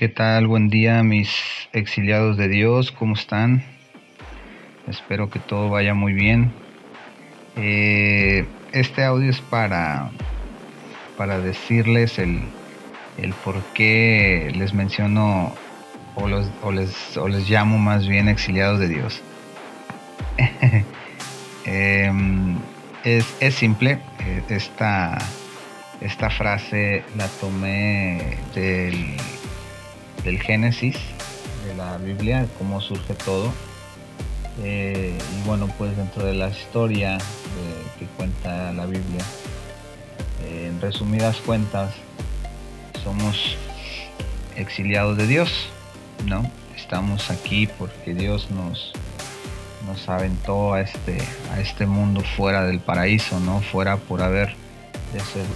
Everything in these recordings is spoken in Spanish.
¿Qué tal? Buen día mis exiliados de Dios, ¿cómo están? Espero que todo vaya muy bien. Eh, este audio es para, para decirles el, el por qué les menciono o, o, les, o les llamo más bien exiliados de Dios. Em, es, es, simple, eh, esta, esta frase la tomé del, del Génesis, de la Biblia, cómo surge todo. Eh, y bueno, pues dentro de la historia que cuenta la Biblia, eh, en resumidas cuentas, somos exiliados de Dios, ¿no? Estamos aquí porque Dios nos, nos aventó a este, a este mundo fuera del paraíso, ¿no? Fuera por haber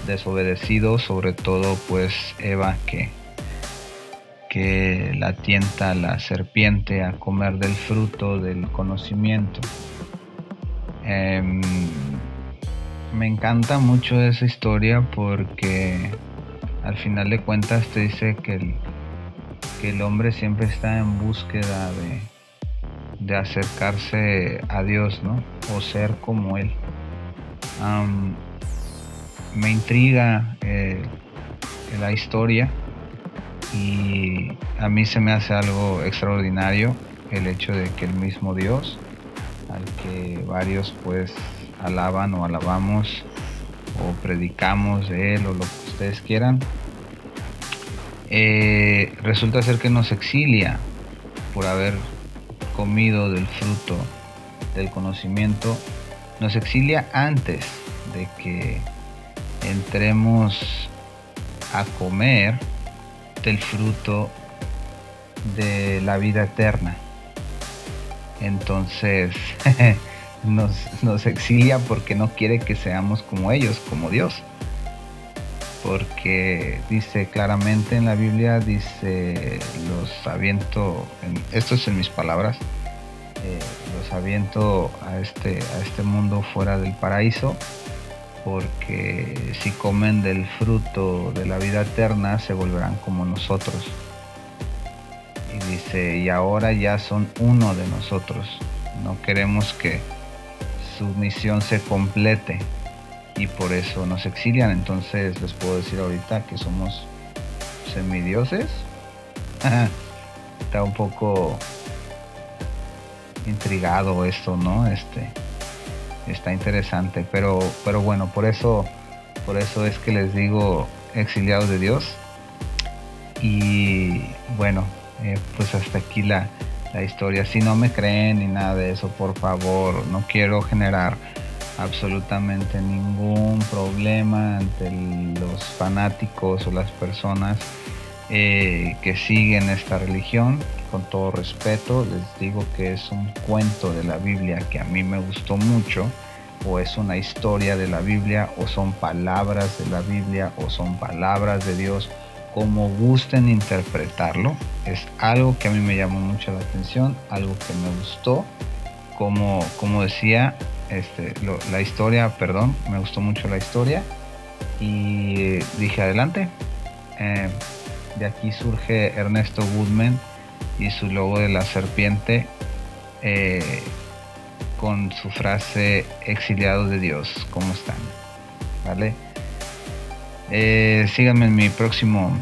desobedecido, sobre todo pues Eva que, que la tienta la serpiente a comer del fruto del conocimiento. Em, me encanta mucho esa historia porque al final de cuentas te dice que el, que el hombre siempre está en búsqueda de, de acercarse a Dios, ¿no? O ser como Él. me intriga eh, la historia y a mí se me hace algo extraordinario el hecho de que el mismo Dios, al que varios pues alaban o alabamos o predicamos de Él o lo que ustedes quieran, eh, resulta ser que nos exilia por haber comido del fruto del conocimiento, nos exilia antes de que entremos a comer del fruto de la vida eterna. Entonces nos, exilia porque no quiere que seamos como ellos, como Dios. Porque dice claramente en la Biblia, dice, los aviento, esto es en mis palabras, eh, los aviento a este, a este mundo fuera del paraíso porque si comen del fruto de la vida eterna se volverán como nosotros. Y dice, y ahora ya son uno de nosotros. No queremos que su misión se complete y por eso nos exilian. Entonces les puedo decir ahorita que somos semidioses. Está un poco intrigado esto, ¿no? Este está interesante. Pero, pero bueno, por eso, por eso es que les digo exiliados de Dios. Y bueno, eh, pues hasta aquí la, la historia. Si no me creen ni nada de eso, por favor, no quiero generar absolutamente ningún problema ante los fanáticos o las personas eh, que siguen esta religión. Con todo respeto, les digo que es un cuento de la Biblia que a mí me gustó mucho, o es una historia de la Biblia, o son palabras de la Biblia, o son palabras de Dios, como gusten interpretarlo. Es algo que a mí me llamó mucho la atención, algo que me gustó. Como, como decía, este, la historia, perdón, me gustó mucho la historia. Y dije, adelante. Eh, de aquí surge Ernesto Goodman y su logo de la serpiente eh, con su frase exiliados de Dios, ¿cómo están? ¿Vale? Eh, síganme en mi próximo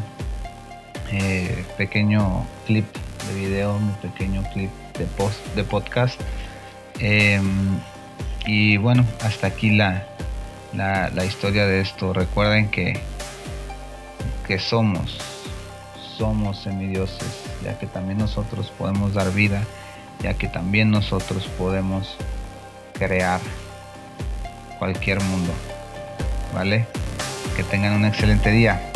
eh, pequeño clip de video, mi pequeño clip de, post, de podcast. Em, y bueno, hasta aquí la, la, la historia de esto. Recuerden que, que somos somos semidioses, ya que también nosotros podemos dar vida, ya que también nosotros podemos crear cualquier mundo. ¿Vale? Que tengan un excelente día.